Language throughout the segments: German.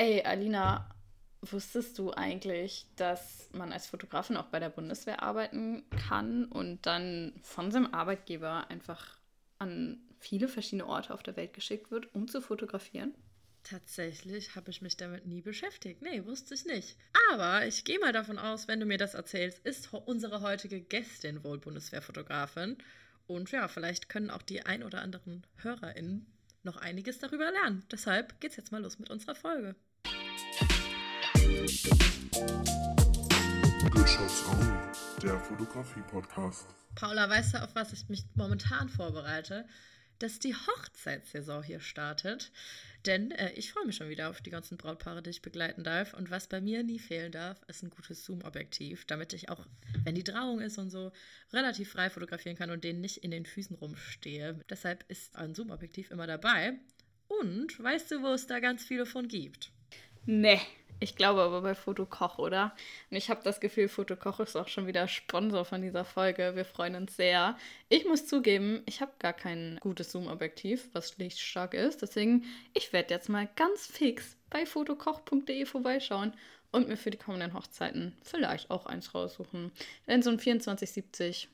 Ey, Alina, wusstest du eigentlich, dass man als Fotografin auch bei der Bundeswehr arbeiten kann und dann von seinem Arbeitgeber einfach an viele verschiedene Orte auf der Welt geschickt wird, um zu fotografieren? Tatsächlich habe ich mich damit nie beschäftigt. Nee, wusste ich nicht. Aber ich gehe mal davon aus, wenn du mir das erzählst, ist unsere heutige Gästin wohl Bundeswehrfotografin. Und ja, vielleicht können auch die ein oder anderen HörerInnen noch einiges darüber lernen. Deshalb geht's jetzt mal los mit unserer Folge. Good Shots Only, der Fotografie-Podcast. Paula, weißt du, auf was ich mich momentan vorbereite? Dass die Hochzeitssaison hier startet. Denn äh, ich freue mich schon wieder auf die ganzen Brautpaare, die ich begleiten darf. Und was bei mir nie fehlen darf, ist ein gutes Zoom-Objektiv, damit ich auch, wenn die Trauung ist und so, relativ frei fotografieren kann und denen nicht in den Füßen rumstehe. Deshalb ist ein Zoom-Objektiv immer dabei. Und weißt du, wo es da ganz viele von gibt? Nee, ich glaube aber bei Fotokoch, oder? Und ich habe das Gefühl, Fotokoch ist auch schon wieder Sponsor von dieser Folge. Wir freuen uns sehr. Ich muss zugeben, ich habe gar kein gutes Zoom-Objektiv, was lichtstark ist. Deswegen, ich werde jetzt mal ganz fix bei fotokoch.de vorbeischauen und mir für die kommenden Hochzeiten vielleicht auch eins raussuchen. Denn so ein 2470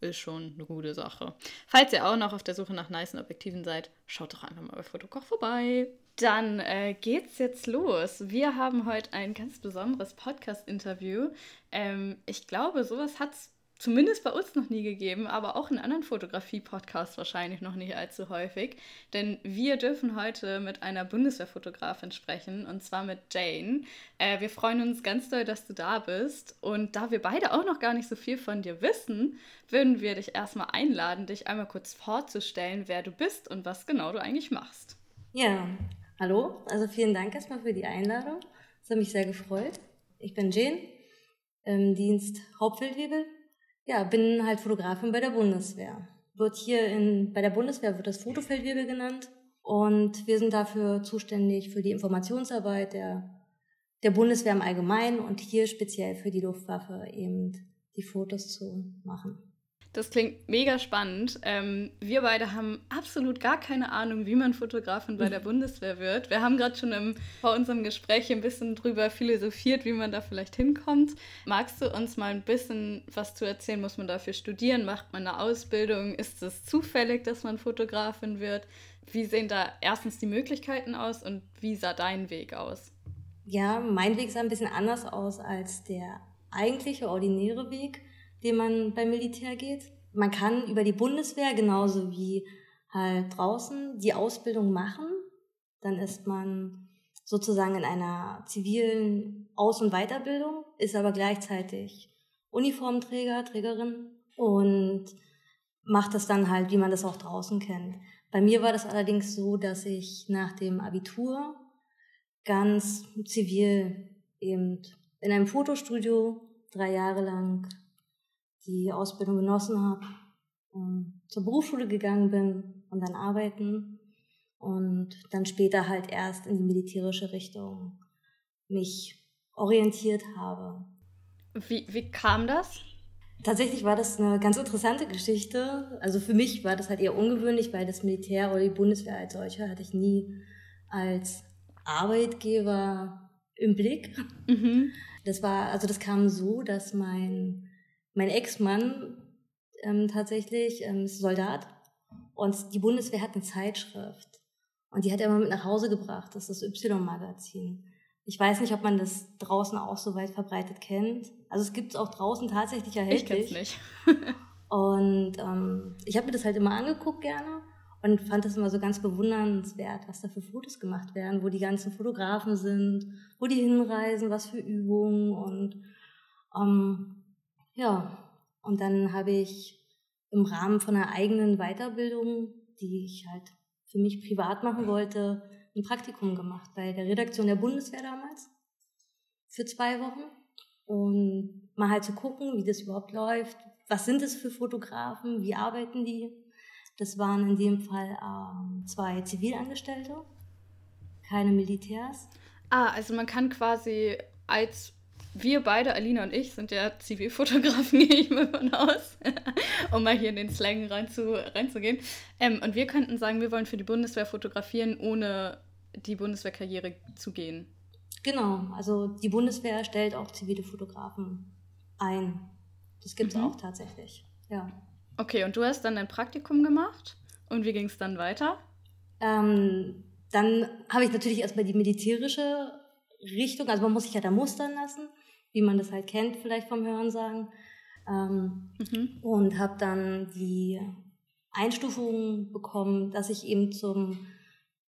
ist schon eine gute Sache. Falls ihr auch noch auf der Suche nach nice Objektiven seid, schaut doch einfach mal bei Fotokoch vorbei. Dann äh, geht's jetzt los. Wir haben heute ein ganz besonderes Podcast-Interview. Ähm, ich glaube, sowas hat es zumindest bei uns noch nie gegeben, aber auch in anderen Fotografie-Podcasts wahrscheinlich noch nicht allzu häufig. Denn wir dürfen heute mit einer Bundeswehrfotografin sprechen, und zwar mit Jane. Äh, wir freuen uns ganz doll, dass du da bist. Und da wir beide auch noch gar nicht so viel von dir wissen, würden wir dich erstmal einladen, dich einmal kurz vorzustellen, wer du bist und was genau du eigentlich machst. Ja, Hallo, also vielen Dank erstmal für die Einladung. Das hat mich sehr gefreut. Ich bin Jane, im Dienst Hauptfeldwebel. Ja, bin halt Fotografin bei der Bundeswehr. Wird hier in, bei der Bundeswehr wird das Fotofeldwebel genannt. Und wir sind dafür zuständig für die Informationsarbeit der, der Bundeswehr im Allgemeinen und hier speziell für die Luftwaffe eben die Fotos zu machen. Das klingt mega spannend. Ähm, wir beide haben absolut gar keine Ahnung, wie man Fotografin bei der Bundeswehr wird. Wir haben gerade schon im, vor unserem Gespräch ein bisschen drüber philosophiert, wie man da vielleicht hinkommt. Magst du uns mal ein bisschen was zu erzählen? Muss man dafür studieren? Macht man eine Ausbildung? Ist es zufällig, dass man Fotografin wird? Wie sehen da erstens die Möglichkeiten aus und wie sah dein Weg aus? Ja, mein Weg sah ein bisschen anders aus als der eigentliche, ordinäre Weg den man beim Militär geht. Man kann über die Bundeswehr genauso wie halt draußen die Ausbildung machen. Dann ist man sozusagen in einer zivilen Aus- und Weiterbildung, ist aber gleichzeitig Uniformträger, Trägerin und macht das dann halt, wie man das auch draußen kennt. Bei mir war das allerdings so, dass ich nach dem Abitur ganz zivil eben in einem Fotostudio drei Jahre lang die Ausbildung genossen habe, zur Berufsschule gegangen bin und dann arbeiten und dann später halt erst in die militärische Richtung mich orientiert habe. Wie, wie kam das? Tatsächlich war das eine ganz interessante Geschichte. Also für mich war das halt eher ungewöhnlich, weil das Militär oder die Bundeswehr als solche hatte ich nie als Arbeitgeber im Blick. Mhm. Das war, also das kam so, dass mein mein Ex-Mann ähm, tatsächlich ähm, ist Soldat und die Bundeswehr hat eine Zeitschrift und die hat er immer mit nach Hause gebracht. Das ist das Y-Magazin. Ich weiß nicht, ob man das draußen auch so weit verbreitet kennt. Also es gibt es auch draußen tatsächlich erhältlich. Ich kenn's nicht. und ähm, ich habe mir das halt immer angeguckt gerne und fand das immer so ganz bewundernswert, was da für Fotos gemacht werden, wo die ganzen Fotografen sind, wo die hinreisen, was für Übungen und ähm, ja, und dann habe ich im Rahmen von einer eigenen Weiterbildung, die ich halt für mich privat machen wollte, ein Praktikum gemacht bei der Redaktion der Bundeswehr damals für zwei Wochen und mal halt zu gucken, wie das überhaupt läuft, was sind es für Fotografen, wie arbeiten die. Das waren in dem Fall ähm, zwei Zivilangestellte, keine Militärs. Ah, also man kann quasi als wir beide, Alina und ich, sind ja Zivilfotografen, gehe ich mal von aus, um mal hier in den Slang rein zu, reinzugehen. Ähm, und wir könnten sagen, wir wollen für die Bundeswehr fotografieren, ohne die Bundeswehrkarriere zu gehen. Genau, also die Bundeswehr stellt auch zivile Fotografen ein. Das gibt es Mhm. auch tatsächlich, ja. Okay, und du hast dann dein Praktikum gemacht? Und wie ging es dann weiter? Ähm, dann habe ich natürlich erstmal die militärische Richtung, also man muss sich ja da mustern lassen, wie man das halt kennt, vielleicht vom Hörensagen. Ähm, Mhm. und habe dann die Einstufung bekommen, dass ich eben zum,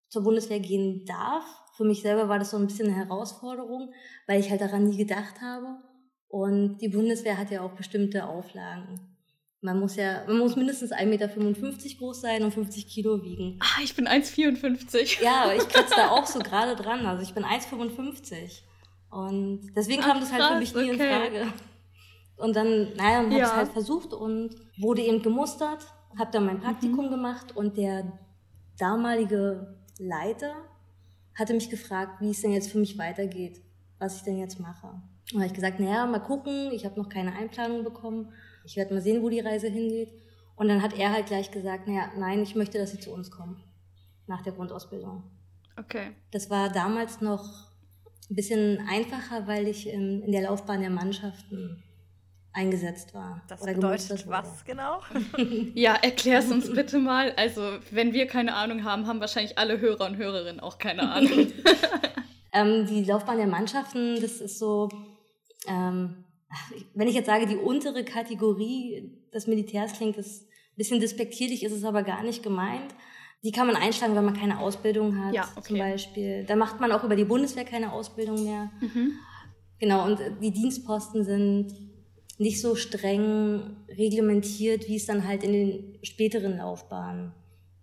zur Bundeswehr gehen darf. Für mich selber war das so ein bisschen eine Herausforderung, weil ich halt daran nie gedacht habe. Und die Bundeswehr hat ja auch bestimmte Auflagen. Man muss ja, man muss mindestens 1,55 Meter groß sein und 50 Kilo wiegen. Ah, ich bin 1,54. Ja, aber ich kratze da auch so gerade dran. Also ich bin 1,55. Und deswegen Ach, kam das halt für mich nie in okay. Frage. Und dann, naja, habe ich Ja. es halt versucht und wurde eben gemustert, habe dann mein Mhm. Praktikum gemacht und der damalige Leiter hatte mich gefragt, wie es denn jetzt für mich weitergeht, was ich denn jetzt mache. Und habe ich gesagt, naja, mal gucken, ich habe noch keine Einplanung bekommen, ich werde mal sehen, wo die Reise hingeht. Und dann hat er halt gleich gesagt, naja, nein, ich möchte, dass sie zu uns kommen, nach der Grundausbildung. Okay. Das war damals noch ein bisschen einfacher, weil ich in, in der Laufbahn der Mannschaften eingesetzt war. Das oder bedeutet was genau? Ja, erklär's uns bitte mal. Also, wenn wir keine Ahnung haben, haben wahrscheinlich alle Hörer und Hörerinnen auch keine Ahnung. Ähm, die Laufbahn der Mannschaften, das ist so, ähm, wenn ich jetzt sage, die untere Kategorie des Militärs klingt das ein bisschen despektierlich, ist es aber gar nicht gemeint. Die kann man einschlagen, wenn man keine Ausbildung hat, Ja, okay. zum Beispiel. Da macht man auch über die Bundeswehr keine Ausbildung mehr. mhm. Genau, und die Dienstposten sind nicht so streng reglementiert, wie es dann halt in den späteren Laufbahnen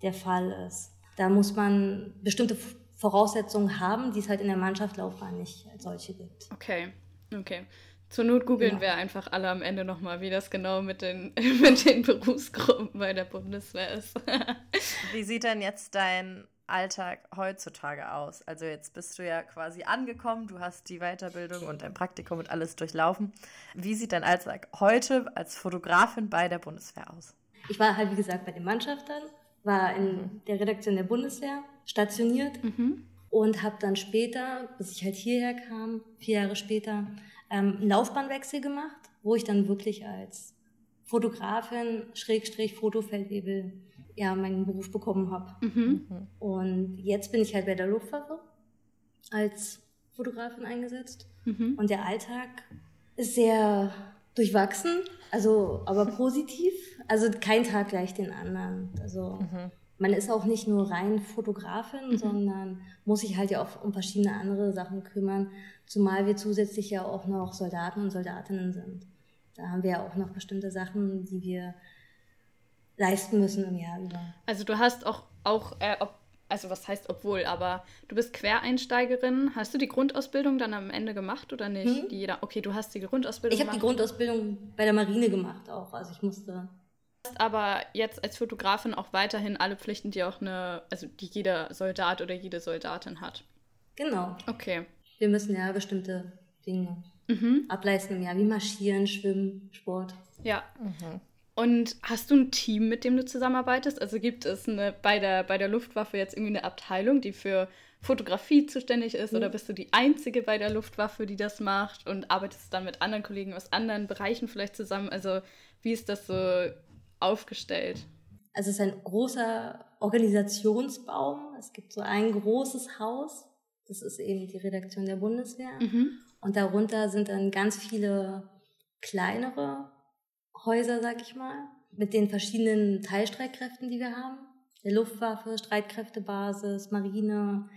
der Fall ist. Da muss man bestimmte Voraussetzungen haben, die es halt in der Mannschaftslaufbahn nicht als solche gibt. Okay, okay. Zur Not googeln Genau. wir einfach alle am Ende nochmal, wie das genau mit den, mit den Berufsgruppen bei der Bundeswehr ist. Wie sieht denn jetzt dein Alltag heutzutage aus? Also jetzt bist du ja quasi angekommen, du hast die Weiterbildung und dein Praktikum und alles durchlaufen. Wie sieht dein Alltag heute als Fotografin bei der Bundeswehr aus? Ich war halt, wie gesagt, bei den Mannschaftern, war in der Redaktion der Bundeswehr stationiert mhm. und habe dann später, bis ich halt hierher kam, vier Jahre später, ähm, Laufbahnwechsel gemacht, wo ich dann wirklich als Fotografin, Schrägstrich, Fotofeldwebel, ja, meinen Beruf bekommen habe. Mhm. Und jetzt bin ich halt bei der Luftwaffe als Fotografin eingesetzt. Mhm. Und der Alltag ist sehr durchwachsen, also aber positiv. Also kein Tag gleich den anderen. Also man ist auch nicht nur rein Fotografin, sondern muss sich halt ja auch um verschiedene andere Sachen kümmern, zumal wir zusätzlich ja auch noch Soldaten und Soldatinnen sind. Da haben wir ja auch noch bestimmte Sachen, die wir leisten müssen im Jahr über. Also du hast auch, auch äh, ob, also was heißt obwohl, aber du bist Quereinsteigerin. Hast du die Grundausbildung dann am Ende gemacht oder nicht? Mhm. Die jeder, okay, du hast die Grundausbildung Ich habe die. Grundausbildung bei der Marine gemacht auch. Also ich musste aber jetzt als Fotografin auch weiterhin alle Pflichten, die auch eine, also die jeder Soldat oder jede Soldatin hat. Genau. Okay. Wir müssen ja bestimmte Dinge Mhm. ableisten Jahr, wie Marschieren, Schwimmen, Sport. Ja. Und hast du ein Team, mit dem du zusammenarbeitest? Also gibt es eine, bei, der, bei der Luftwaffe jetzt irgendwie eine Abteilung, die für Fotografie zuständig ist? Oder Mhm. bist du die Einzige bei der Luftwaffe, die das macht? Und arbeitest dann mit anderen Kollegen aus anderen Bereichen vielleicht zusammen? Also wie ist das so aufgestellt? Also es ist ein großer Organisationsbaum. Es gibt so ein großes Haus. Das ist eben die Redaktion der Bundeswehr. Mhm. Und darunter sind dann ganz viele kleinere Häuser, sag ich mal, mit den verschiedenen Teilstreitkräften, die wir haben. Der Luftwaffe, Streitkräftebasis, Marine,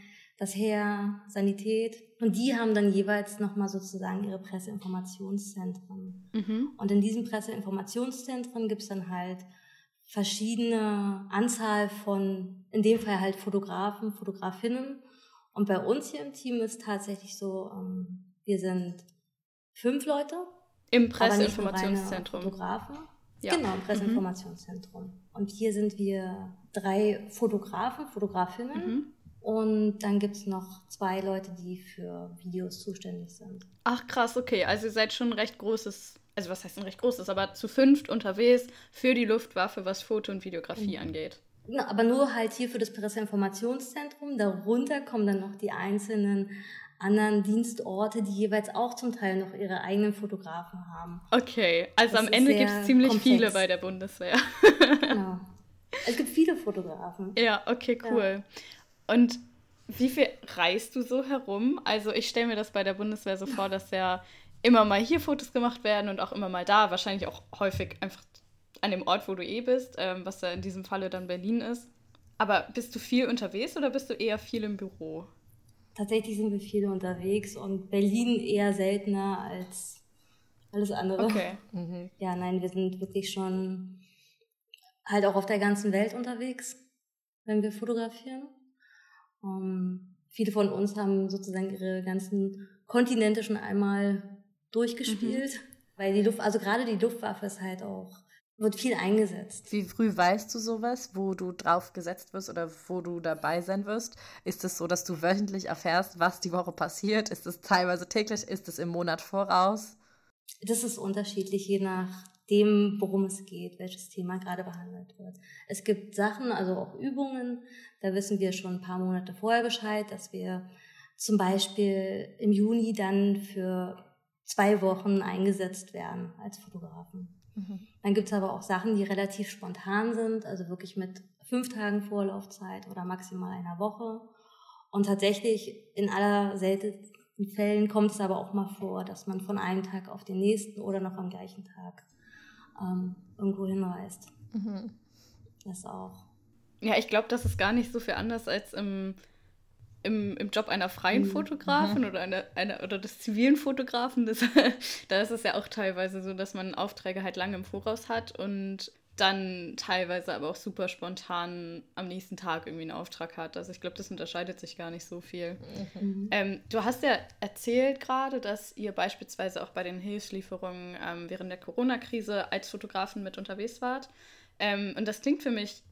das Heer, Sanität. Und die haben dann jeweils nochmal sozusagen ihre Presseinformationszentren. Mhm. Und in diesen Presseinformationszentren gibt es dann halt verschiedene Anzahl von, in dem Fall halt Fotografen, Fotografinnen. Und bei uns hier im Team ist tatsächlich so, ähm, wir sind fünf Leute, Im Presseinformationszentrum. Fotografen. Ja. Genau, im Presseinformationszentrum. Und hier sind wir drei Fotografen, Fotografinnen. Mhm. Und dann gibt es noch zwei Leute, die für Videos zuständig sind. Ach krass, okay. Also ihr seid schon ein recht großes, also was heißt ein recht großes, aber zu fünft unterwegs für die Luftwaffe, was Foto und Videografie Mhm. angeht. Na, aber nur halt hier für das Presseinformationszentrum. Darunter kommen dann noch die einzelnen anderen Dienstorte, die jeweils auch zum Teil noch ihre eigenen Fotografen haben. Okay, also das am Ende gibt es ziemlich komplex. viele bei der Bundeswehr. genau. Es gibt viele Fotografen. Ja, okay, cool. Ja. Und wie viel reist du so herum? Also ich stelle mir das bei der Bundeswehr so vor, dass ja immer mal hier Fotos gemacht werden und auch immer mal da, wahrscheinlich auch häufig einfach an dem Ort, wo du eh bist, ähm, was ja in diesem Falle dann Berlin ist. Aber bist du viel unterwegs oder bist du eher viel im Büro? Tatsächlich sind wir viel unterwegs und Berlin eher seltener als alles andere. Okay. Mhm. Ja, nein, wir sind wirklich schon halt auch auf der ganzen Welt unterwegs, wenn wir fotografieren. Ähm, viele von uns haben sozusagen ihre ganzen Kontinente schon einmal durchgespielt, mhm. weil die Luft, also gerade die Luftwaffe ist halt auch wird viel eingesetzt. Wie früh weißt du sowas, wo du drauf gesetzt wirst oder wo du dabei sein wirst? Ist es so, dass du wöchentlich erfährst, was die Woche passiert? Ist es teilweise täglich? Ist es im Monat voraus? Das ist unterschiedlich, je nachdem, worum es geht, welches Thema gerade behandelt wird. Es gibt Sachen, also auch Übungen, da wissen wir schon ein paar Monate vorher Bescheid, dass wir zum Beispiel im Juni dann für zwei Wochen eingesetzt werden als Fotografen. Mhm. Dann gibt es aber auch Sachen, die relativ spontan sind, also wirklich mit fünf Tagen Vorlaufzeit oder maximal einer Woche. Und tatsächlich in aller seltensten Fällen kommt es aber auch mal vor, dass man von einem Tag auf den nächsten oder noch am gleichen Tag ähm, irgendwo hinreist. Mhm. Das auch. Ja, ich glaube, das ist gar nicht so viel anders als im im, im Job einer freien mhm. Fotografin mhm. oder, einer, einer, oder des zivilen Fotografen. Das, da ist es ja auch teilweise so, dass man Aufträge halt lange im Voraus hat und dann teilweise aber auch super spontan am nächsten Tag irgendwie einen Auftrag hat. Also ich glaube, das unterscheidet sich gar nicht so viel. Mhm. Ähm, du hast ja erzählt gerade, dass ihr beispielsweise auch bei den Hilfslieferungen ähm, während der Corona-Krise als Fotografen mit unterwegs wart. Ähm, und das klingt für mich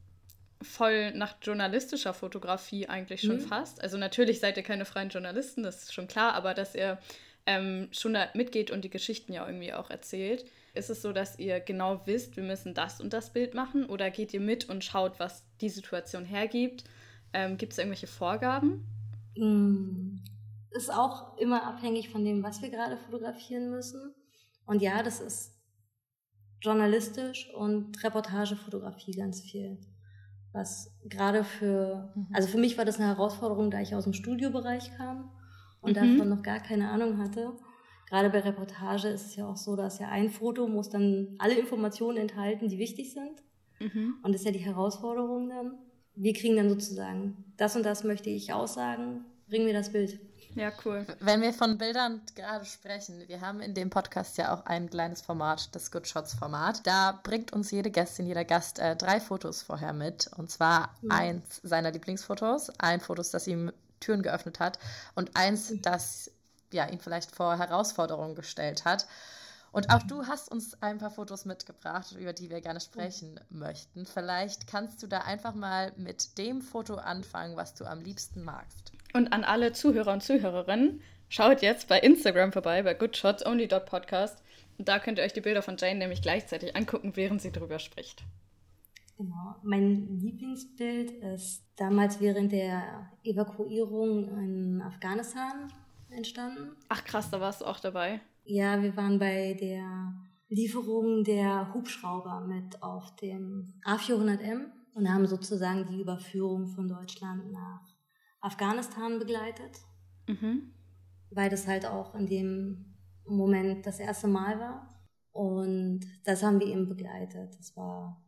voll nach journalistischer Fotografie eigentlich schon mhm. fast. Also natürlich seid ihr keine freien Journalisten, das ist schon klar, aber dass ihr ähm, schon da mitgeht und die Geschichten ja irgendwie auch erzählt. Ist es so, dass ihr genau wisst, wir müssen das und das Bild machen oder geht ihr mit und schaut, was die Situation hergibt? Ähm, Gibt es irgendwelche Vorgaben? Mhm. Ist auch immer abhängig von dem, was wir gerade fotografieren müssen. Und ja, das ist journalistisch und Reportagefotografie ganz viel was gerade für, mhm. also für mich war das eine Herausforderung, da ich aus dem Studiobereich kam und mhm. davon noch gar keine Ahnung hatte. Gerade bei Reportage ist es ja auch so, dass ja ein Foto muss dann alle Informationen enthalten, die wichtig sind. Mhm. Und das ist ja die Herausforderung dann. Wir kriegen dann sozusagen, das und das möchte ich aussagen, bring mir das Bild. Ja, cool. Wenn wir von Bildern gerade sprechen, wir haben in dem Podcast ja auch ein kleines Format, das Good Shots Format. Da bringt uns jede Gästin, jeder Gast äh, drei Fotos vorher mit. Und zwar mhm. eins seiner Lieblingsfotos, ein Fotos, das ihm Türen geöffnet hat und eins, mhm. das ja, ihn vielleicht vor Herausforderungen gestellt hat. Und auch du hast uns ein paar Fotos mitgebracht, über die wir gerne sprechen möchten. Vielleicht kannst du da einfach mal mit dem Foto anfangen, was du am liebsten magst. Und an alle Zuhörer und Zuhörerinnen, schaut jetzt bei Instagram vorbei, bei goodshotsonly.podcast. Und da könnt ihr euch die Bilder von Jane nämlich gleichzeitig angucken, während sie drüber spricht. Genau. Mein Lieblingsbild ist damals während der Evakuierung in Afghanistan entstanden. Ach krass, da warst du auch dabei. Ja, wir waren bei der Lieferung der Hubschrauber mit auf dem A400M und haben sozusagen die Überführung von Deutschland nach Afghanistan begleitet, mhm. weil das halt auch in dem Moment das erste Mal war. Und das haben wir eben begleitet. Das war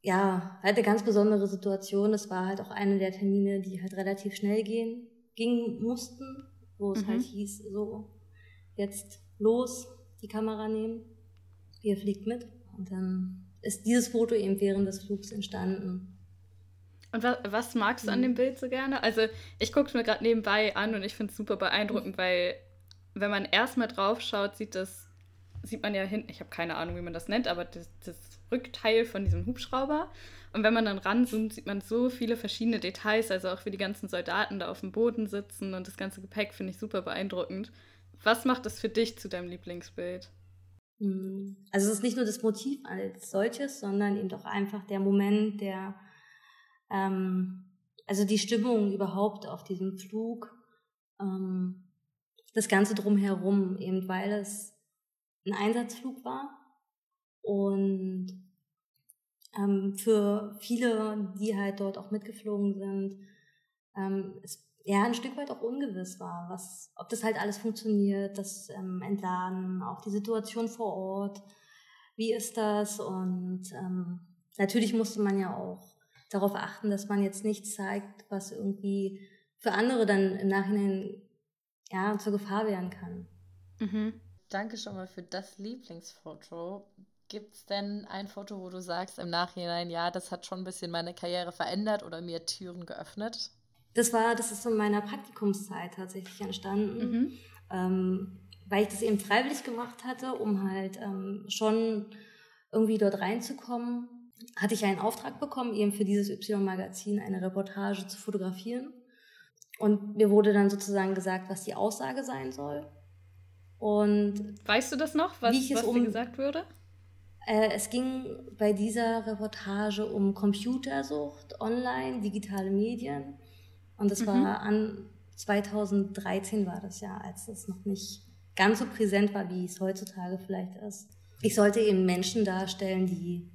ja halt eine ganz besondere Situation. Das war halt auch eine der Termine, die halt relativ schnell gehen, gingen mussten, wo es halt mhm. halt hieß, so jetzt los, die Kamera nehmen, ihr fliegt mit. Und dann ist dieses Foto eben während des Flugs entstanden. Und was, was magst du an dem mhm. Bild so gerne? Also ich gucke es mir gerade nebenbei an und ich finde es super beeindruckend, mhm. weil wenn man erstmal drauf schaut, sieht das, sieht man ja hinten, ich habe keine Ahnung, wie man das nennt, aber das, das Rückteil von diesem Hubschrauber. Und wenn man dann ranzoomt, sieht man so viele verschiedene Details, also auch wie die ganzen Soldaten da auf dem Boden sitzen und das ganze Gepäck finde ich super beeindruckend. Was macht das für dich zu deinem Lieblingsbild? Mhm. Also es ist nicht nur das Motiv als solches, sondern eben doch einfach der Moment, der ähm, also die Stimmung überhaupt auf diesem Flug, ähm, das Ganze drumherum, eben weil es ein Einsatzflug war und ähm, für viele, die halt dort auch mitgeflogen sind, ähm, es ja ein Stück weit auch ungewiss war, was, ob das halt alles funktioniert, das ähm, Entladen, auch die Situation vor Ort, wie ist das und ähm, natürlich musste man ja auch darauf achten, dass man jetzt nichts zeigt, was irgendwie für andere dann im Nachhinein ja zur Gefahr werden kann. Mhm. Danke schon mal für das Lieblingsfoto. Gibt es denn ein Foto, wo du sagst im Nachhinein, ja, das hat schon ein bisschen meine Karriere verändert oder mir Türen geöffnet? Das war, das ist in meiner Praktikumszeit tatsächlich entstanden, mhm. ähm, weil ich das eben freiwillig gemacht hatte, um halt ähm, schon irgendwie dort reinzukommen hatte ich einen Auftrag bekommen, eben für dieses Y-Magazin eine Reportage zu fotografieren. Und mir wurde dann sozusagen gesagt, was die Aussage sein soll. Und weißt du das noch, was, was um, dir gesagt wurde? Äh, es ging bei dieser Reportage um Computersucht, online, digitale Medien. Und das mhm. war an 2013 war das ja, als es noch nicht ganz so präsent war, wie es heutzutage vielleicht ist. Ich sollte eben Menschen darstellen, die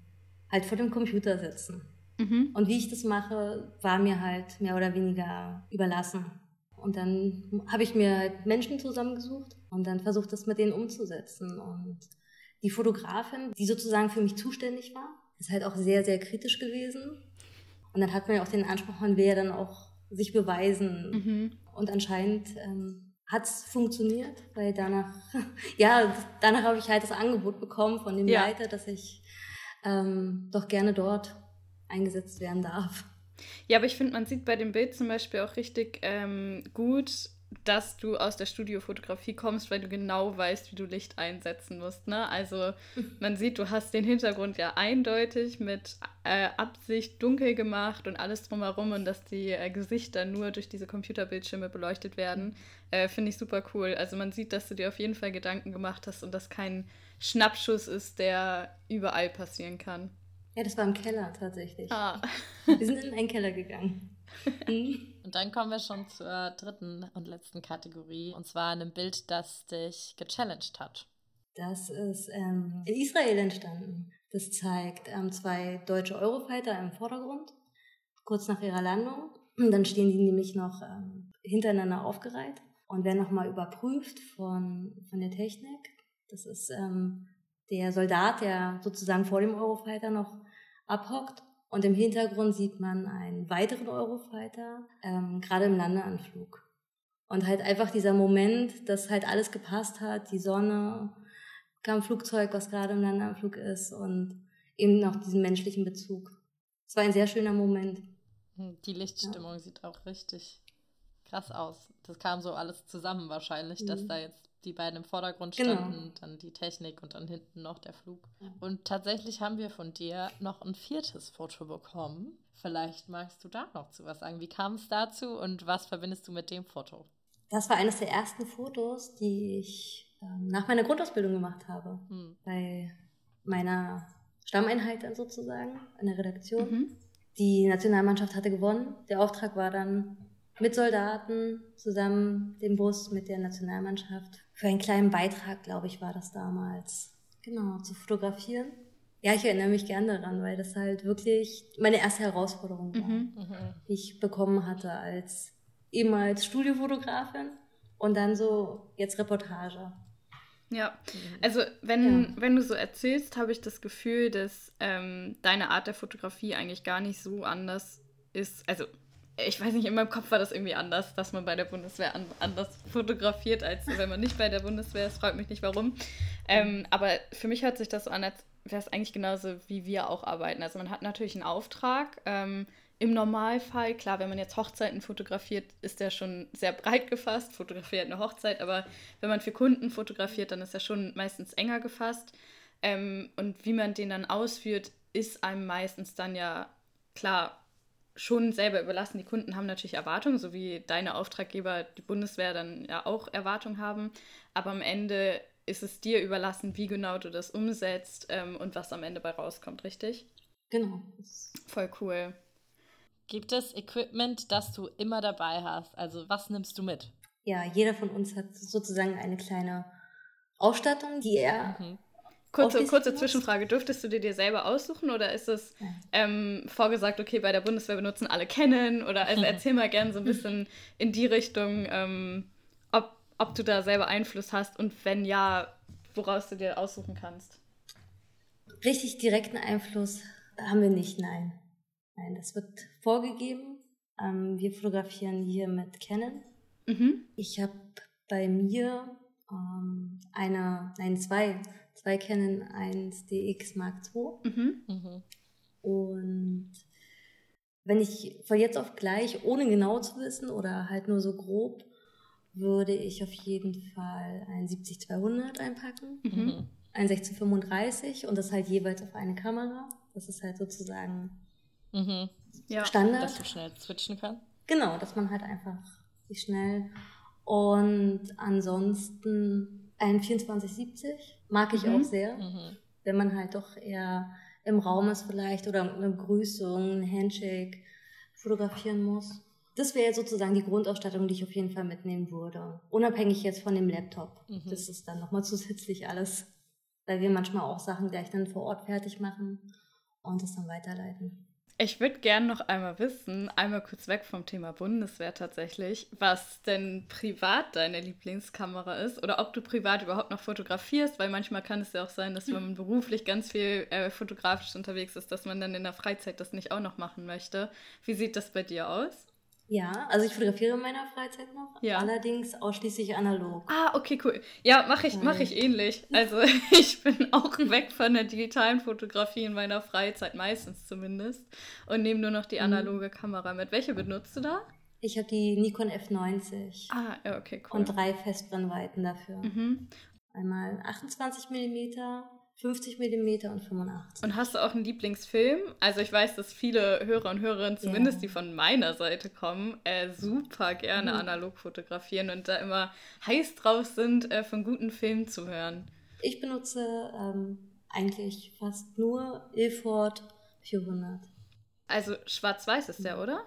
halt vor dem Computer sitzen. Mhm. Und wie ich das mache, war mir halt mehr oder weniger überlassen. Und dann habe ich mir halt Menschen zusammengesucht und dann versucht, das mit denen umzusetzen. Und die Fotografin, die sozusagen für mich zuständig war, ist halt auch sehr, sehr kritisch gewesen. Und dann hat man ja auch den Anspruch, man will ja dann auch sich beweisen. Mhm. Und anscheinend ähm, hat es funktioniert, weil danach, ja, danach habe ich halt das Angebot bekommen von dem ja. Leiter, dass ich ähm, doch gerne dort eingesetzt werden darf. Ja, aber ich finde, man sieht bei dem Bild zum Beispiel auch richtig ähm, gut, dass du aus der Studiofotografie kommst, weil du genau weißt, wie du Licht einsetzen musst. Ne? Also man sieht, du hast den Hintergrund ja eindeutig mit äh, Absicht dunkel gemacht und alles drumherum und dass die äh, Gesichter nur durch diese Computerbildschirme beleuchtet werden, äh, finde ich super cool. Also man sieht, dass du dir auf jeden Fall Gedanken gemacht hast und das kein Schnappschuss ist, der überall passieren kann. Ja, das war im Keller tatsächlich. Ah. Wir sind in einen Keller gegangen. Und dann kommen wir schon zur dritten und letzten Kategorie, und zwar einem Bild, das dich gechallenged hat. Das ist ähm, in Israel entstanden. Das zeigt ähm, zwei deutsche Eurofighter im Vordergrund, kurz nach ihrer Landung. Und dann stehen die nämlich noch ähm, hintereinander aufgereiht und werden nochmal überprüft von, von der Technik. Das ist ähm, der Soldat, der sozusagen vor dem Eurofighter noch abhockt. Und im Hintergrund sieht man einen weiteren Eurofighter, ähm, gerade im Landeanflug. Und halt einfach dieser Moment, dass halt alles gepasst hat, die Sonne, kam Flugzeug, was gerade im Landeanflug ist und eben noch diesen menschlichen Bezug. Es war ein sehr schöner Moment. Hm, die Lichtstimmung ja. sieht auch richtig krass aus. Das kam so alles zusammen wahrscheinlich, mhm. dass da jetzt die beiden im Vordergrund genau. standen, genau. dann die Technik und dann hinten noch der Flug. Und tatsächlich haben wir von dir noch ein viertes Foto bekommen. Vielleicht magst du da noch zu was sagen. Wie kam es dazu und was verbindest du mit dem Foto? Das war eines der ersten Fotos, die ich ähm, nach meiner Grundausbildung gemacht habe. Hm. Bei meiner Stammeinheit dann sozusagen, in der Redaktion. Mhm. Die Nationalmannschaft hatte gewonnen. Der Auftrag war dann mit Soldaten zusammen den Bus mit der Nationalmannschaft für einen kleinen Beitrag, glaube ich, war das damals. Genau, zu fotografieren. Ja, ich erinnere mich gern daran, weil das halt wirklich meine erste Herausforderung war, mhm. die ich bekommen hatte als ehemals Studiofotografin und dann so jetzt Reportage. Ja, also wenn, ja. wenn du so erzählst, habe ich das Gefühl, dass ähm, deine Art der Fotografie eigentlich gar nicht so anders ist. Also ich weiß nicht, in meinem Kopf war das irgendwie anders, dass man bei der Bundeswehr an, anders fotografiert, als wenn man nicht bei der Bundeswehr ist. Fragt mich nicht warum. Ähm, aber für mich hört sich das so an, als wäre es eigentlich genauso, wie wir auch arbeiten. Also man hat natürlich einen Auftrag. Ähm, Im Normalfall, klar, wenn man jetzt Hochzeiten fotografiert, ist der schon sehr breit gefasst, fotografiert eine Hochzeit, aber wenn man für Kunden fotografiert, dann ist er schon meistens enger gefasst. Ähm, und wie man den dann ausführt, ist einem meistens dann ja klar schon selber überlassen. Die Kunden haben natürlich Erwartungen, so wie deine Auftraggeber, die Bundeswehr, dann ja auch Erwartungen haben. Aber am Ende ist es dir überlassen, wie genau du das umsetzt ähm, und was am Ende bei rauskommt, richtig? Genau. Voll cool. Gibt es Equipment, das du immer dabei hast? Also was nimmst du mit? ja, jeder von uns hat sozusagen eine kleine Ausstattung, die er. Mhm. Kurze, kurze? Zwischenfrage, dürftest du dir dir selber aussuchen oder ist es ähm, vorgesagt, okay, bei der Bundeswehr benutzen alle kennen? Oder also erzähl mal gerne so ein bisschen in die Richtung, ähm, ob, ob du da selber Einfluss hast und wenn ja, woraus du dir aussuchen kannst. Richtig direkten Einfluss haben wir nicht, nein. Nein, das wird vorgegeben. Ähm, wir fotografieren hier mit Canon. Mhm. Ich habe bei mir ähm, eine, nein, zwei, zwei Canon 1DX Mark II. Mhm. Mhm. Und wenn ich von jetzt auf gleich, ohne genau zu wissen oder halt nur so grob, würde ich auf jeden Fall ein 70-200 einpacken, Mhm. ein 1635 und das halt jeweils auf eine Kamera. Das ist halt sozusagen Mhm. Ja. Standard. Dass du schnell switchen kannst. Genau, dass man halt einfach sich schnell. Und ansonsten ein 2470 mag ich Mhm. auch sehr, Mhm. wenn man halt doch eher im Raum ist vielleicht oder eine Begrüßung, ein Handshake fotografieren muss. Das wäre jetzt sozusagen die Grundausstattung, die ich auf jeden Fall mitnehmen würde. Unabhängig jetzt von dem Laptop. Mhm. Das ist dann nochmal zusätzlich alles, weil wir manchmal auch Sachen gleich dann vor Ort fertig machen und das dann weiterleiten. Ich würde gerne noch einmal wissen, einmal kurz weg vom Thema Bundeswehr tatsächlich, was denn privat deine Lieblingskamera ist oder ob du privat überhaupt noch fotografierst, weil manchmal kann es ja auch sein, dass wenn man beruflich ganz viel äh, fotografisch unterwegs ist, dass man dann in der Freizeit das nicht auch noch machen möchte. Wie sieht das bei dir aus? Ja, also ich fotografiere in meiner Freizeit noch, Ja. allerdings ausschließlich analog. Ah, okay, cool. Ja, mache ich, mach ich ähnlich. Also ich bin auch weg von der digitalen Fotografie in meiner Freizeit, meistens zumindest, und nehme nur noch die analoge Kamera mit. Welche benutzt du da? Ich habe die Nikon F90 Ah, ja, okay, cool. und drei Festbrennweiten dafür. Mhm. Einmal 28 mm, 50 mm und 85. Und hast du auch einen Lieblingsfilm? Also ich weiß, dass viele Hörer und Hörerinnen, zumindest Ja. die von meiner Seite kommen, äh, super gerne Mhm. analog fotografieren und da immer heiß drauf sind, äh, von guten Filmen zu hören. Ich benutze ähm, eigentlich fast nur Ilford 400. Also schwarz-weiß ist Mhm. der, oder?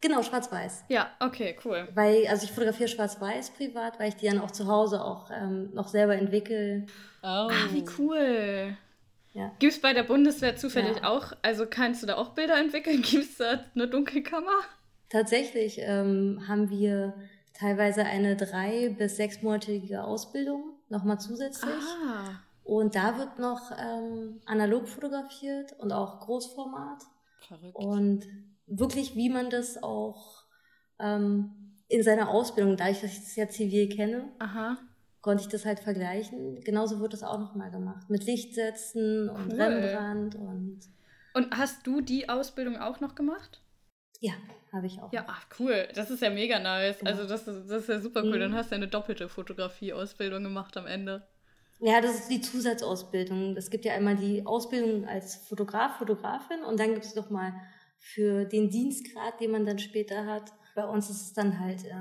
Genau, schwarz-weiß. Ja, okay, cool. Weil, also ich fotografiere schwarz-weiß privat, weil ich die dann auch zu Hause auch ähm, noch selber entwickle. Oh. Ah, wie cool. Ja. Gibt es bei der Bundeswehr zufällig Ja. auch, also kannst du da auch Bilder entwickeln? Gibt es da eine Dunkelkammer? Tatsächlich ähm, haben wir teilweise eine drei- bis sechsmonatige Ausbildung nochmal zusätzlich. Ah, Und da wird noch ähm, analog fotografiert und auch Großformat. Verrückt. Und wirklich, wie man das auch ähm, in seiner Ausbildung, dass ich das ja zivil kenne, aha. konnte ich das halt vergleichen. Genauso wird das auch nochmal gemacht. Mit Lichtsätzen und Cool. Rembrandt und Und hast du die Ausbildung auch noch gemacht? ja, habe ich auch. Ja, ach, cool. Das ist ja mega nice. Genau. Also das ist, das ist ja super cool. Mhm. Dann hast du eine doppelte Fotografie-Ausbildung gemacht am Ende. Ja, das ist die Zusatzausbildung. Es gibt ja einmal die Ausbildung als Fotograf, Fotografin und dann gibt es noch mal für den Dienstgrad, den man dann später hat. Bei uns ist es dann halt äh,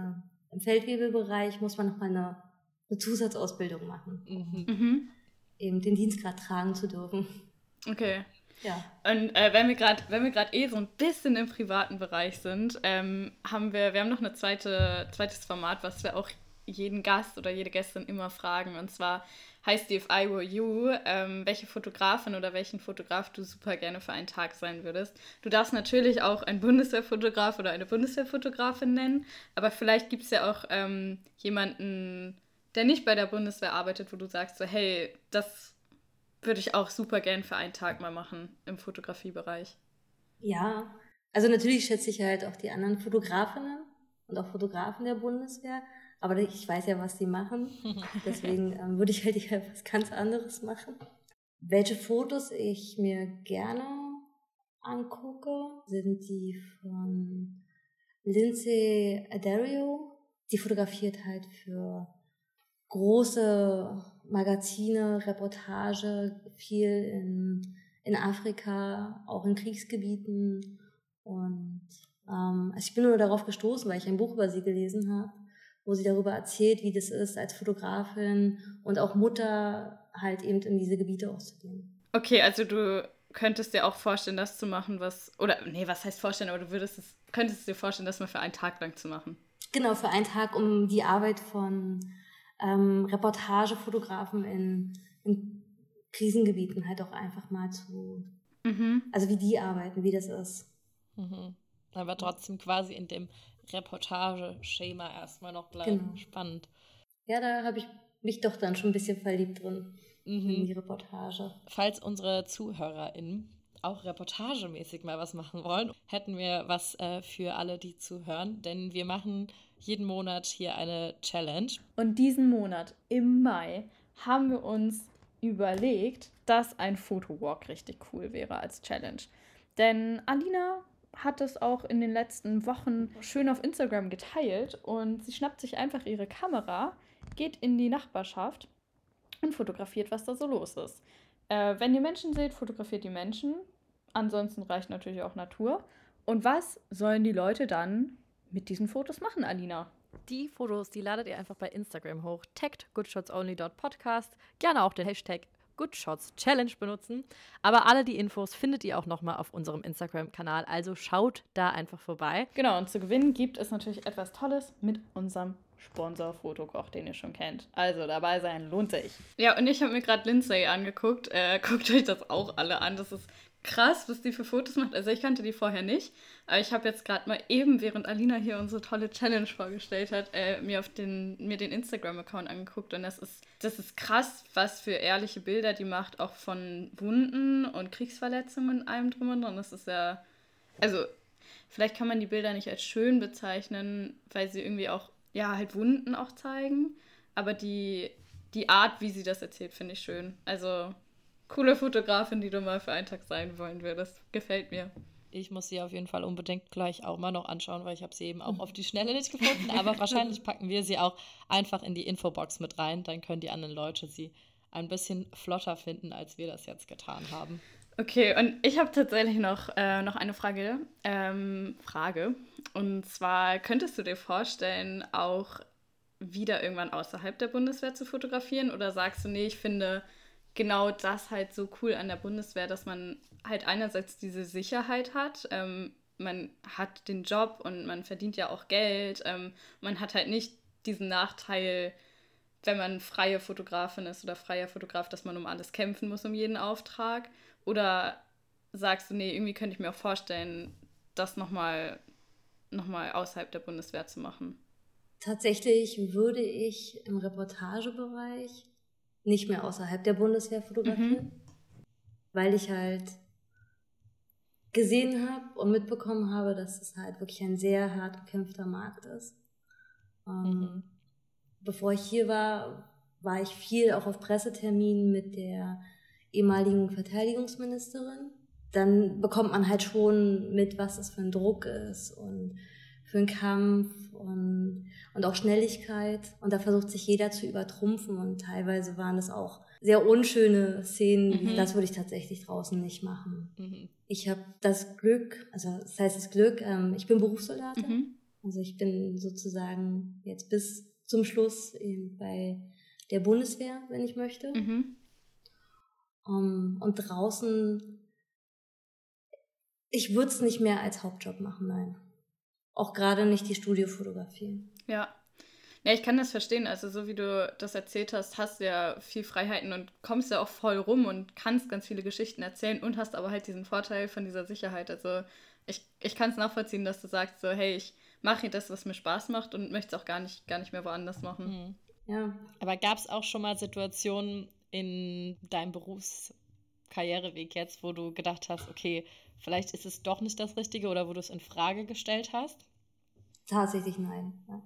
im Feldwebelbereich muss man noch mal eine, eine Zusatzausbildung machen, Mhm. Mhm. eben den Dienstgrad tragen zu dürfen. Okay. Ja. Und äh, wenn wir gerade, wenn wir gerade eh so ein bisschen im privaten Bereich sind, ähm, haben wir, wir haben noch ein zweite, zweites Format, was wir auch jeden Gast oder jede Gästin immer fragen. Und zwar heißt die If I Were You, ähm, welche Fotografin oder welchen Fotograf du super gerne für einen Tag sein würdest. Du darfst natürlich auch einen Bundeswehrfotograf oder eine Bundeswehrfotografin nennen, aber vielleicht gibt es ja auch ähm, jemanden, der nicht bei der Bundeswehr arbeitet, wo du sagst so, hey, das würde ich auch super gern für einen Tag mal machen im Fotografiebereich. Ja, also natürlich schätze ich halt auch die anderen Fotografinnen und auch Fotografen der Bundeswehr, aber ich weiß ja, was die machen. Deswegen ähm, würde ich halt eher was ganz anderes machen. Welche Fotos ich mir gerne angucke, sind die von Lindsay Adario. Die fotografiert halt für große Magazine, Reportage, viel in, in Afrika, auch in Kriegsgebieten. Und ähm, also ich bin nur darauf gestoßen, weil ich ein Buch über sie gelesen habe, wo sie darüber erzählt, wie das ist, als Fotografin und auch Mutter halt eben in diese Gebiete auszugehen. Okay, also du könntest dir auch vorstellen, das zu machen, was. Oder, nee, was heißt vorstellen, aber du würdest es, könntest dir vorstellen, das mal für einen Tag lang zu machen. Genau, für einen Tag, um die Arbeit von ähm, Reportagefotografen in, in Krisengebieten halt auch einfach mal zu, mhm. also wie die arbeiten, wie das ist. Mhm. Aber trotzdem quasi in dem Reportageschema erstmal noch bleiben. Genau. Spannend. Ja, da habe ich mich doch dann schon ein bisschen verliebt drin mhm. in die Reportage. Falls unsere ZuhörerInnen auch reportagemäßig mal was machen wollen, hätten wir was äh, für alle, die zuhören. Denn wir machen jeden Monat hier eine Challenge. Und diesen Monat im Mai haben wir uns überlegt, dass ein Fotowalk richtig cool wäre als Challenge. Denn Alina hat es auch in den letzten Wochen schön auf Instagram geteilt und sie schnappt sich einfach ihre Kamera, geht in die Nachbarschaft und fotografiert, was da so los ist. Äh, wenn ihr Menschen seht, fotografiert die Menschen. Ansonsten reicht natürlich auch Natur. Und was sollen die Leute dann mit diesen Fotos machen, Alina? Die Fotos, die ladet ihr einfach bei Instagram hoch. Taggt goodshotsonly.podcast. Gerne auch den Hashtag Goodshots Challenge benutzen. Aber alle die Infos findet ihr auch nochmal auf unserem Instagram-Kanal. Also schaut da einfach vorbei. Genau, und zu gewinnen gibt es natürlich etwas Tolles mit unserem Sponsor Fotokoch, den ihr schon kennt. Also dabei sein lohnt sich. Ja, und ich habe mir gerade Lindsay angeguckt. Äh, guckt euch das auch alle an. Das ist krass, was die für Fotos macht. Also ich kannte die vorher nicht, aber ich habe jetzt gerade mal eben, während Alina hier unsere tolle Challenge vorgestellt hat, äh, mir auf den mir den Instagram-Account angeguckt und das ist das ist krass, was für ehrliche Bilder die macht, auch von Wunden und Kriegsverletzungen und allem drum und dran. Das ist ja also vielleicht kann man die Bilder nicht als schön bezeichnen, weil sie irgendwie auch ja halt Wunden auch zeigen, aber die die Art, wie sie das erzählt, finde ich schön. Also coole Fotografin, die du mal für einen Tag sein wollen würdest. Gefällt mir. Ich muss sie auf jeden Fall unbedingt gleich auch mal noch anschauen, weil ich habe sie eben auch auf die Schnelle nicht gefunden. Aber wahrscheinlich packen wir sie auch einfach in die Infobox mit rein. Dann können die anderen Leute sie ein bisschen flotter finden, als wir das jetzt getan haben. Okay, und ich habe tatsächlich noch, äh, noch eine Frage. Ähm, Frage. Und zwar, könntest du dir vorstellen, auch wieder irgendwann außerhalb der Bundeswehr zu fotografieren? Oder sagst du, nee, ich finde genau das halt so cool an der Bundeswehr, dass man halt einerseits diese Sicherheit hat. Ähm, man hat den Job und man verdient ja auch Geld. Ähm, man hat halt nicht diesen Nachteil, wenn man freie Fotografin ist oder freier Fotograf, dass man um alles kämpfen muss, um jeden Auftrag. Oder sagst du, nee, irgendwie könnte ich mir auch vorstellen, das nochmal noch mal außerhalb der Bundeswehr zu machen? Tatsächlich würde ich im Reportagebereich nicht mehr außerhalb der Bundeswehr fotografieren, mhm. weil ich halt gesehen habe und mitbekommen habe, dass es halt wirklich ein sehr hart gekämpfter Markt ist. Ähm, mhm. Bevor ich hier war, war ich viel auch auf Presseterminen mit der ehemaligen Verteidigungsministerin. Dann bekommt man halt schon mit, was das für ein Druck ist und für einen Kampf und, und auch Schnelligkeit. Und da versucht sich jeder zu übertrumpfen und teilweise waren es auch sehr unschöne Szenen. Mhm. Das würde ich tatsächlich draußen nicht machen. Mhm. Ich habe das Glück, also das heißt das Glück, ähm, ich bin Berufssoldatin. Mhm. Also ich bin sozusagen jetzt bis zum Schluss eben bei der Bundeswehr, wenn ich möchte. Um, mhm. und draußen, ich würde es nicht mehr als Hauptjob machen, nein auch gerade nicht die Studiofotografie. Ja. Ja, ich kann das verstehen. Also, so wie du das erzählt hast, hast du ja viel Freiheiten und kommst ja auch voll rum und kannst ganz viele Geschichten erzählen und hast aber halt diesen Vorteil von dieser Sicherheit. Also, ich, ich kann es nachvollziehen, dass du sagst, so, hey, ich mache hier das, was mir Spaß macht und möchte es auch gar nicht, gar nicht mehr woanders machen. Mhm. Ja. Aber gab es auch schon mal Situationen in deinem Berufskarriereweg jetzt, wo du gedacht hast, okay, vielleicht ist es doch nicht das Richtige oder wo du es in Frage gestellt hast? Tatsächlich nein. Ja.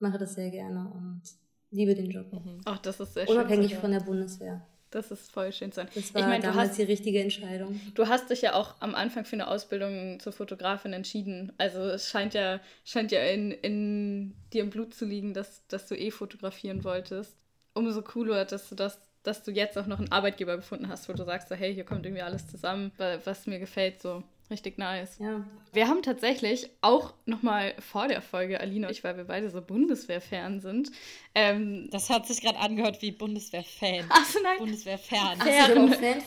Mache das sehr gerne und liebe den Job. Mhm. Ach, das ist sehr Unabhängig schön von der Bundeswehr. Das ist voll schön zu sein. Das war ich mein, damals hast, die richtige Entscheidung. Du hast dich ja auch am Anfang für eine Ausbildung zur Fotografin entschieden. Also es scheint ja, scheint ja in, in dir im Blut zu liegen, dass, dass du eh fotografieren wolltest. Umso cooler, dass du das dass du jetzt auch noch einen Arbeitgeber gefunden hast, wo du sagst, so, hey, hier kommt irgendwie alles zusammen, was mir gefällt, so. Richtig nice. Ja. Wir haben tatsächlich auch nochmal vor der Folge, Alina und ich, weil wir beide so Bundeswehr-Fan sind. Ähm, das hat sich gerade angehört wie Bundeswehr-Fan. Achso, nein. Bundeswehr-Fan.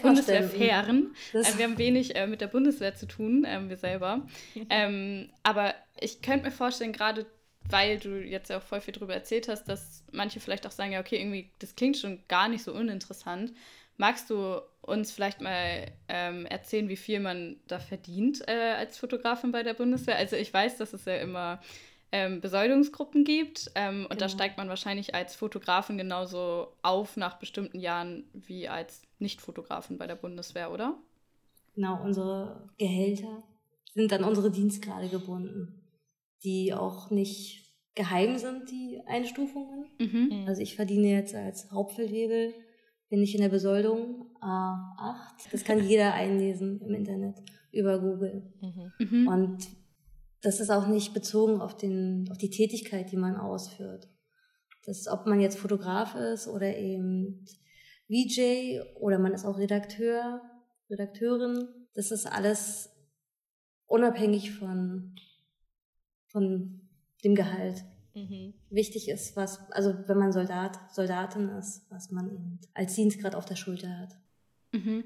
Bundeswehr-Fähren. Äh, wir haben wenig äh, mit der Bundeswehr zu tun, äh, wir selber. ähm, aber ich könnte mir vorstellen, gerade weil du jetzt ja auch voll viel darüber erzählt hast, dass manche vielleicht auch sagen, ja, okay, irgendwie, das klingt schon gar nicht so uninteressant. Magst du uns vielleicht mal ähm, erzählen, wie viel man da verdient äh, als Fotografin bei der Bundeswehr? Also ich weiß, dass es ja immer ähm, Besoldungsgruppen gibt ähm, und genau. da steigt man wahrscheinlich als Fotografin genauso auf nach bestimmten Jahren wie als Nicht-Fotografin bei der Bundeswehr, oder? Genau, unsere Gehälter sind an unsere Dienstgrade gebunden, die auch nicht geheim sind, die Einstufungen. Mhm. mhm. Also ich verdiene jetzt als Hauptfeldwebel, bin ich in der Besoldung A8. Das kann jeder einlesen im Internet über Google. Mhm. mhm. Und das ist auch nicht bezogen auf, den, auf die Tätigkeit, die man ausführt. Das ist, ob man jetzt Fotograf ist oder eben VJ oder man ist auch Redakteur, Redakteurin. Das ist alles unabhängig von, von dem Gehalt. Mhm. Wichtig ist, was, also wenn man Soldat, Soldatin ist, was man eben als Dienstgrad auf der Schulter hat. Mhm.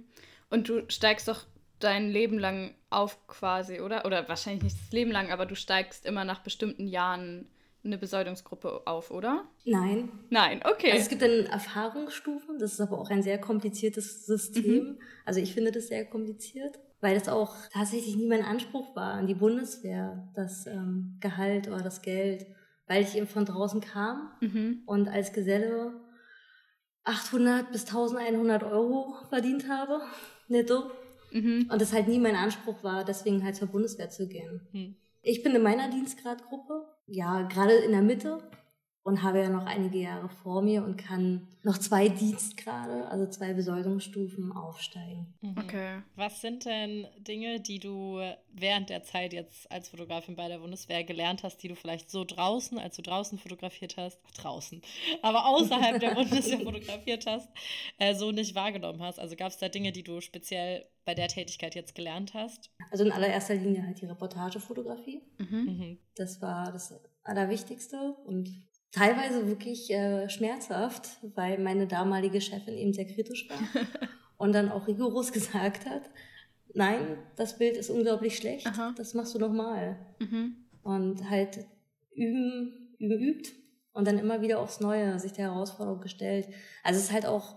Und du steigst doch dein Leben lang auf quasi, oder? Oder wahrscheinlich nicht das Leben lang, aber du steigst immer nach bestimmten Jahren eine Besoldungsgruppe auf, oder? Nein. Nein, okay. Also es gibt dann Erfahrungsstufen, das ist aber auch ein sehr kompliziertes System. Mhm. Also ich finde das sehr kompliziert weil das auch tatsächlich nie mein Anspruch war an die Bundeswehr, das ähm, Gehalt oder das Geld, weil ich eben von draußen kam mhm. und als Geselle 800 bis 1100 Euro verdient habe, netto. Mhm. Und das halt nie mein Anspruch war, deswegen halt zur Bundeswehr zu gehen. Mhm. Ich bin in meiner Dienstgradgruppe, ja, gerade in der Mitte, und habe ja noch einige Jahre vor mir und kann noch zwei Dienstgrade, also zwei Besoldungsstufen aufsteigen. Mhm. Okay. Was sind denn Dinge, die du während der Zeit jetzt als Fotografin bei der Bundeswehr gelernt hast, die du vielleicht so draußen, als du draußen fotografiert hast, draußen, aber außerhalb der Bundeswehr fotografiert hast, äh, so nicht wahrgenommen hast? Also gab es da Dinge, die du speziell bei der Tätigkeit jetzt gelernt hast? Also in allererster Linie halt die Reportagefotografie. Mhm. mhm. Das war das Allerwichtigste und teilweise wirklich äh, schmerzhaft, weil meine damalige Chefin eben sehr kritisch war und dann auch rigoros gesagt hat, nein, das Bild ist unglaublich schlecht, Aha. das machst du nochmal. Mhm. Und halt üben, üben, übt und dann immer wieder aufs Neue sich der Herausforderung gestellt. Also es ist halt auch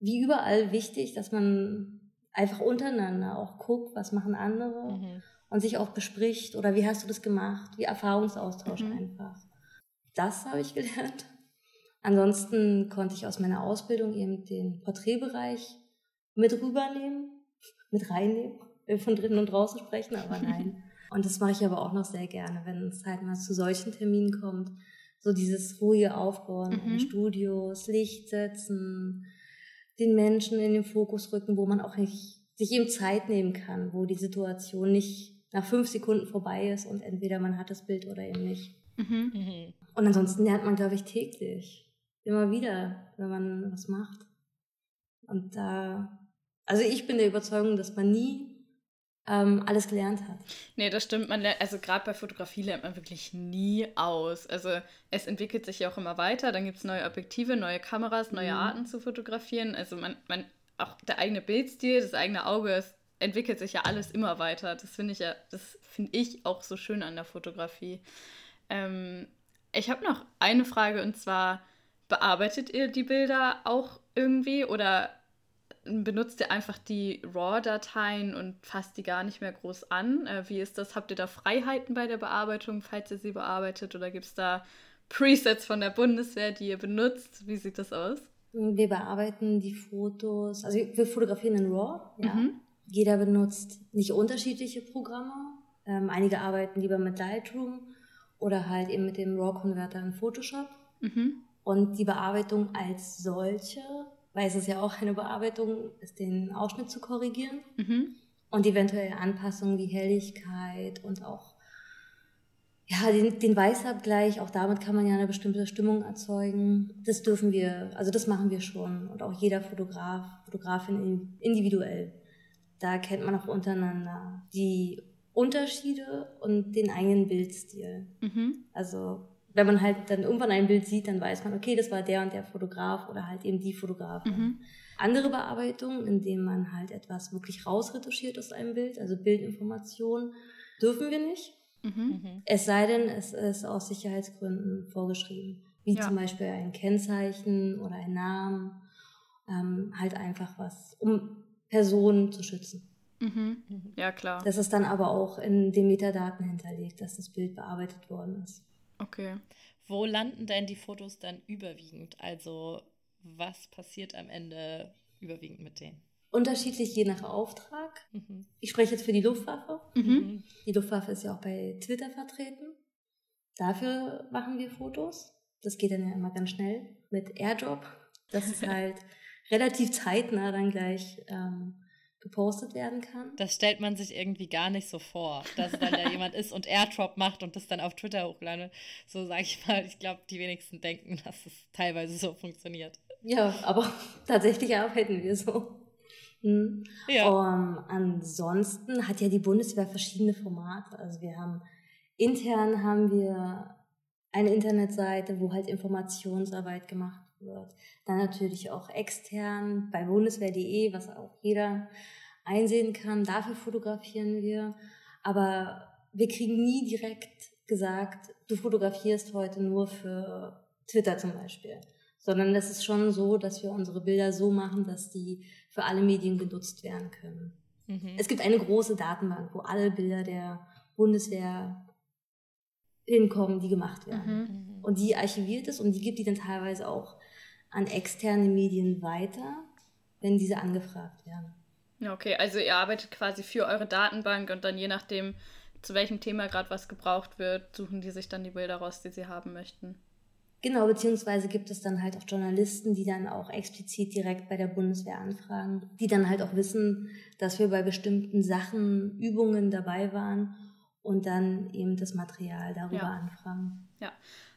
wie überall wichtig, dass man einfach untereinander auch guckt, was machen andere mhm. und sich auch bespricht oder wie hast du das gemacht, wie Erfahrungsaustausch mhm. einfach. Das habe ich gelernt. Ansonsten konnte ich aus meiner Ausbildung eben den Porträtbereich mit rübernehmen, mit reinnehmen, von drinnen und draußen sprechen, aber nein. Und das mache ich aber auch noch sehr gerne, wenn es halt mal zu solchen Terminen kommt. So dieses ruhige Aufbauen mhm. Studios, Licht setzen, den Menschen in den Fokus rücken, wo man auch nicht sich eben Zeit nehmen kann, wo die Situation nicht nach fünf Sekunden vorbei ist und entweder man hat das Bild oder eben nicht. Mhm. mhm. Und ansonsten lernt man, glaube ich, täglich. Immer wieder, wenn man was macht. Und da, also ich bin der Überzeugung, dass man nie ähm, alles gelernt hat. Nee, das stimmt. Man lernt, also gerade bei Fotografie lernt man wirklich nie aus. Also es entwickelt sich ja auch immer weiter. Dann gibt es neue Objektive, neue Kameras, neue mhm. Arten zu fotografieren. Also man, man, auch der eigene Bildstil, das eigene Auge, es entwickelt sich ja alles immer weiter. Das finde ich ja, das finde ich auch so schön an der Fotografie. Ähm, ich habe noch eine Frage und zwar, bearbeitet ihr die Bilder auch irgendwie oder benutzt ihr einfach die RAW-Dateien und fasst die gar nicht mehr groß an? Äh, wie ist das? Habt ihr da Freiheiten bei der Bearbeitung, falls ihr sie bearbeitet? Oder gibt es da Presets von der Bundeswehr, die ihr benutzt? Wie sieht das aus? Wir bearbeiten die Fotos, also wir fotografieren in RAW, ja. Mhm. Jeder benutzt nicht unterschiedliche Programme. Ähm, einige arbeiten lieber mit Lightroom oder halt eben mit dem RAW-Converter in Photoshop. Mhm. Und die Bearbeitung als solche, weil es ist ja auch eine Bearbeitung, ist den Ausschnitt zu korrigieren mhm. und eventuell Anpassungen wie Helligkeit und auch ja, den, den Weißabgleich, auch damit kann man ja eine bestimmte Stimmung erzeugen. Das dürfen wir, also das machen wir schon. Und auch jeder Fotograf, Fotografin individuell. Da kennt man auch untereinander die Unterschiede und den eigenen Bildstil. Mhm. Also wenn man halt dann irgendwann ein Bild sieht, dann weiß man, okay, das war der und der Fotograf oder halt eben die Fotografin. Mhm. Andere Bearbeitungen, indem man halt etwas wirklich rausretuschiert aus einem Bild, also Bildinformation, dürfen wir nicht. Mhm. Es sei denn, es ist aus Sicherheitsgründen vorgeschrieben. Wie Ja. zum Beispiel ein Kennzeichen oder ein Namen. Ähm, halt einfach was, um Personen zu schützen. Mhm. Ja, klar. Das ist dann aber auch in den Metadaten hinterlegt, dass das Bild bearbeitet worden ist. Okay. Wo landen denn die Fotos dann überwiegend? Also was passiert am Ende überwiegend mit denen? Unterschiedlich je nach Auftrag. Mhm. Ich spreche jetzt für die Luftwaffe. Mhm. Die Luftwaffe ist ja auch bei Twitter vertreten. Dafür machen wir Fotos. Das geht dann ja immer ganz schnell mit Airdrop. Das ist halt relativ zeitnah dann gleich ähm, gepostet werden kann. Das stellt man sich irgendwie gar nicht so vor, dass dann da jemand ist und Airdrop macht und das dann auf Twitter hochladet. So sage ich mal, ich glaube, die wenigsten denken, dass es teilweise so funktioniert. Ja, aber tatsächlich arbeiten wir so. Hm. Ja. Um, ansonsten hat ja die Bundeswehr verschiedene Formate. Also wir haben intern haben wir eine Internetseite, wo halt Informationsarbeit gemacht wird. Dann natürlich auch extern bei bundeswehr.de, was auch jeder einsehen kann. Dafür fotografieren wir. Aber wir kriegen nie direkt gesagt, du fotografierst heute nur für Twitter zum Beispiel. Sondern es ist schon so, dass wir unsere Bilder so machen, dass die für alle Medien genutzt werden können. Mhm. Es gibt eine große Datenbank, wo alle Bilder der Bundeswehr hinkommen, die gemacht werden. Mhm. Mhm. Und die archiviert es und die gibt die dann teilweise auch an externe Medien weiter, wenn diese angefragt werden. Ja, okay. Also ihr arbeitet quasi für eure Datenbank und dann je nachdem, zu welchem Thema gerade was gebraucht wird, suchen die sich dann die Bilder raus, die sie haben möchten. Genau, beziehungsweise gibt es dann halt auch Journalisten, die dann auch explizit direkt bei der Bundeswehr anfragen, die dann halt auch wissen, dass wir bei bestimmten Sachen, Übungen dabei waren und dann eben das Material darüber Ja. anfragen. Ja.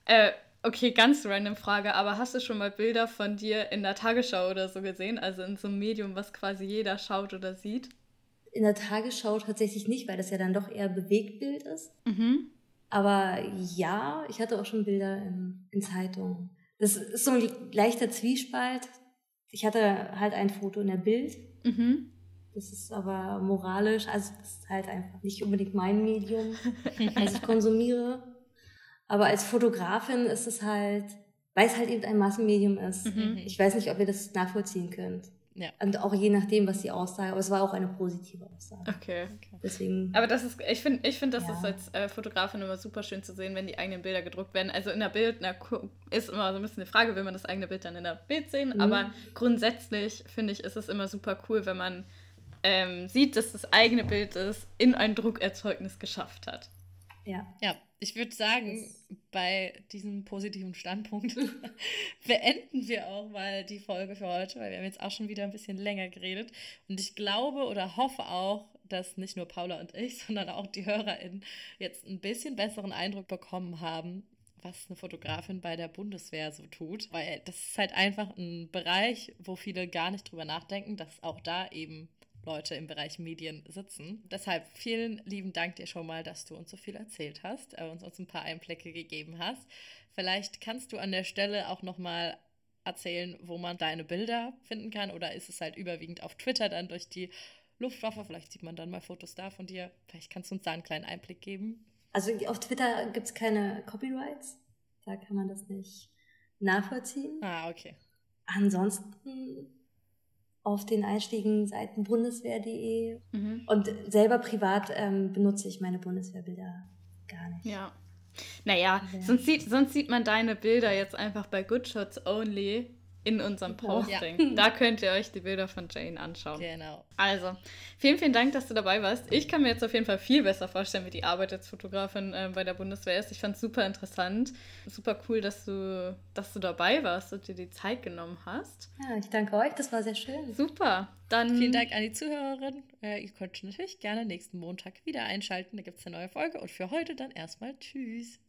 Äh, okay, ganz random Frage, aber hast du schon mal Bilder von dir in der Tagesschau oder so gesehen? Also in so einem Medium, was quasi jeder schaut oder sieht? In der Tagesschau tatsächlich nicht, weil das ja dann doch eher Bewegtbild ist. Mhm. Aber ja, ich hatte auch schon Bilder in, in Zeitungen. Das ist so ein leichter Zwiespalt. Ich hatte halt ein Foto in der Bild. Mhm. Das ist aber moralisch, also das ist halt einfach nicht unbedingt mein Medium, was ich konsumiere. Aber als Fotografin ist es halt, weil es halt eben ein Massenmedium ist. Mhm. Ich weiß nicht, ob ihr das nachvollziehen könnt. Ja. Und auch je nachdem, was die Aussage, aber es war auch eine positive Aussage. Okay. Deswegen. Aber das ist, ich finde, ich find, das Ja. ist als äh, Fotografin immer super schön zu sehen, wenn die eigenen Bilder gedruckt werden. Also in der Bild na, ist immer so ein bisschen eine Frage, will man das eigene Bild dann in der Bild sehen. Mhm. Aber grundsätzlich finde ich, ist es immer super cool, wenn man ähm, sieht, dass das eigene Bild es in ein Druckerzeugnis geschafft hat. Ja. Ja, ich würde sagen, bei diesem positiven Standpunkt beenden wir auch mal die Folge für heute, weil wir haben jetzt auch schon wieder ein bisschen länger geredet. Und ich glaube oder hoffe auch, dass nicht nur Paula und ich, sondern auch die HörerInnen jetzt ein bisschen besseren Eindruck bekommen haben, was eine Fotografin bei der Bundeswehr so tut. Weil das ist halt einfach ein Bereich, wo viele gar nicht drüber nachdenken, dass auch da eben Leute im Bereich Medien sitzen. Deshalb vielen lieben Dank dir schon mal, dass du uns so viel erzählt hast, äh, uns, uns ein paar Einblicke gegeben hast. Vielleicht kannst du an der Stelle auch noch mal erzählen, wo man deine Bilder finden kann oder ist es halt überwiegend auf Twitter dann durch die Luftwaffe? Vielleicht sieht man dann mal Fotos da von dir. Vielleicht kannst du uns da einen kleinen Einblick geben. Also auf Twitter gibt es keine Copyrights. Da kann man das nicht nachvollziehen. Ah, okay. Ansonsten auf den einschlägigen Seiten bundeswehr.de Mhm. und selber privat ähm, benutze ich meine Bundeswehrbilder gar nicht. Ja. Naja, Ja. sonst, sieht, sonst sieht man deine Bilder jetzt einfach bei Good Shots Only in unserem Ja. Posting. Da könnt ihr euch die Bilder von Jane anschauen. Genau. Also, vielen, vielen Dank, dass du dabei warst. Ich kann mir jetzt auf jeden Fall viel besser vorstellen, wie die Arbeit als Fotografin äh, bei der Bundeswehr ist. Ich fand es super interessant. Super cool, dass du, dass du dabei warst und dir die Zeit genommen hast. Ja, ich danke euch, das war sehr schön. Super. Dann Vielen Dank an die Zuhörerin. Äh, ihr könnt natürlich gerne nächsten Montag wieder einschalten. Da gibt es eine neue Folge. Und für heute dann erstmal Tschüss.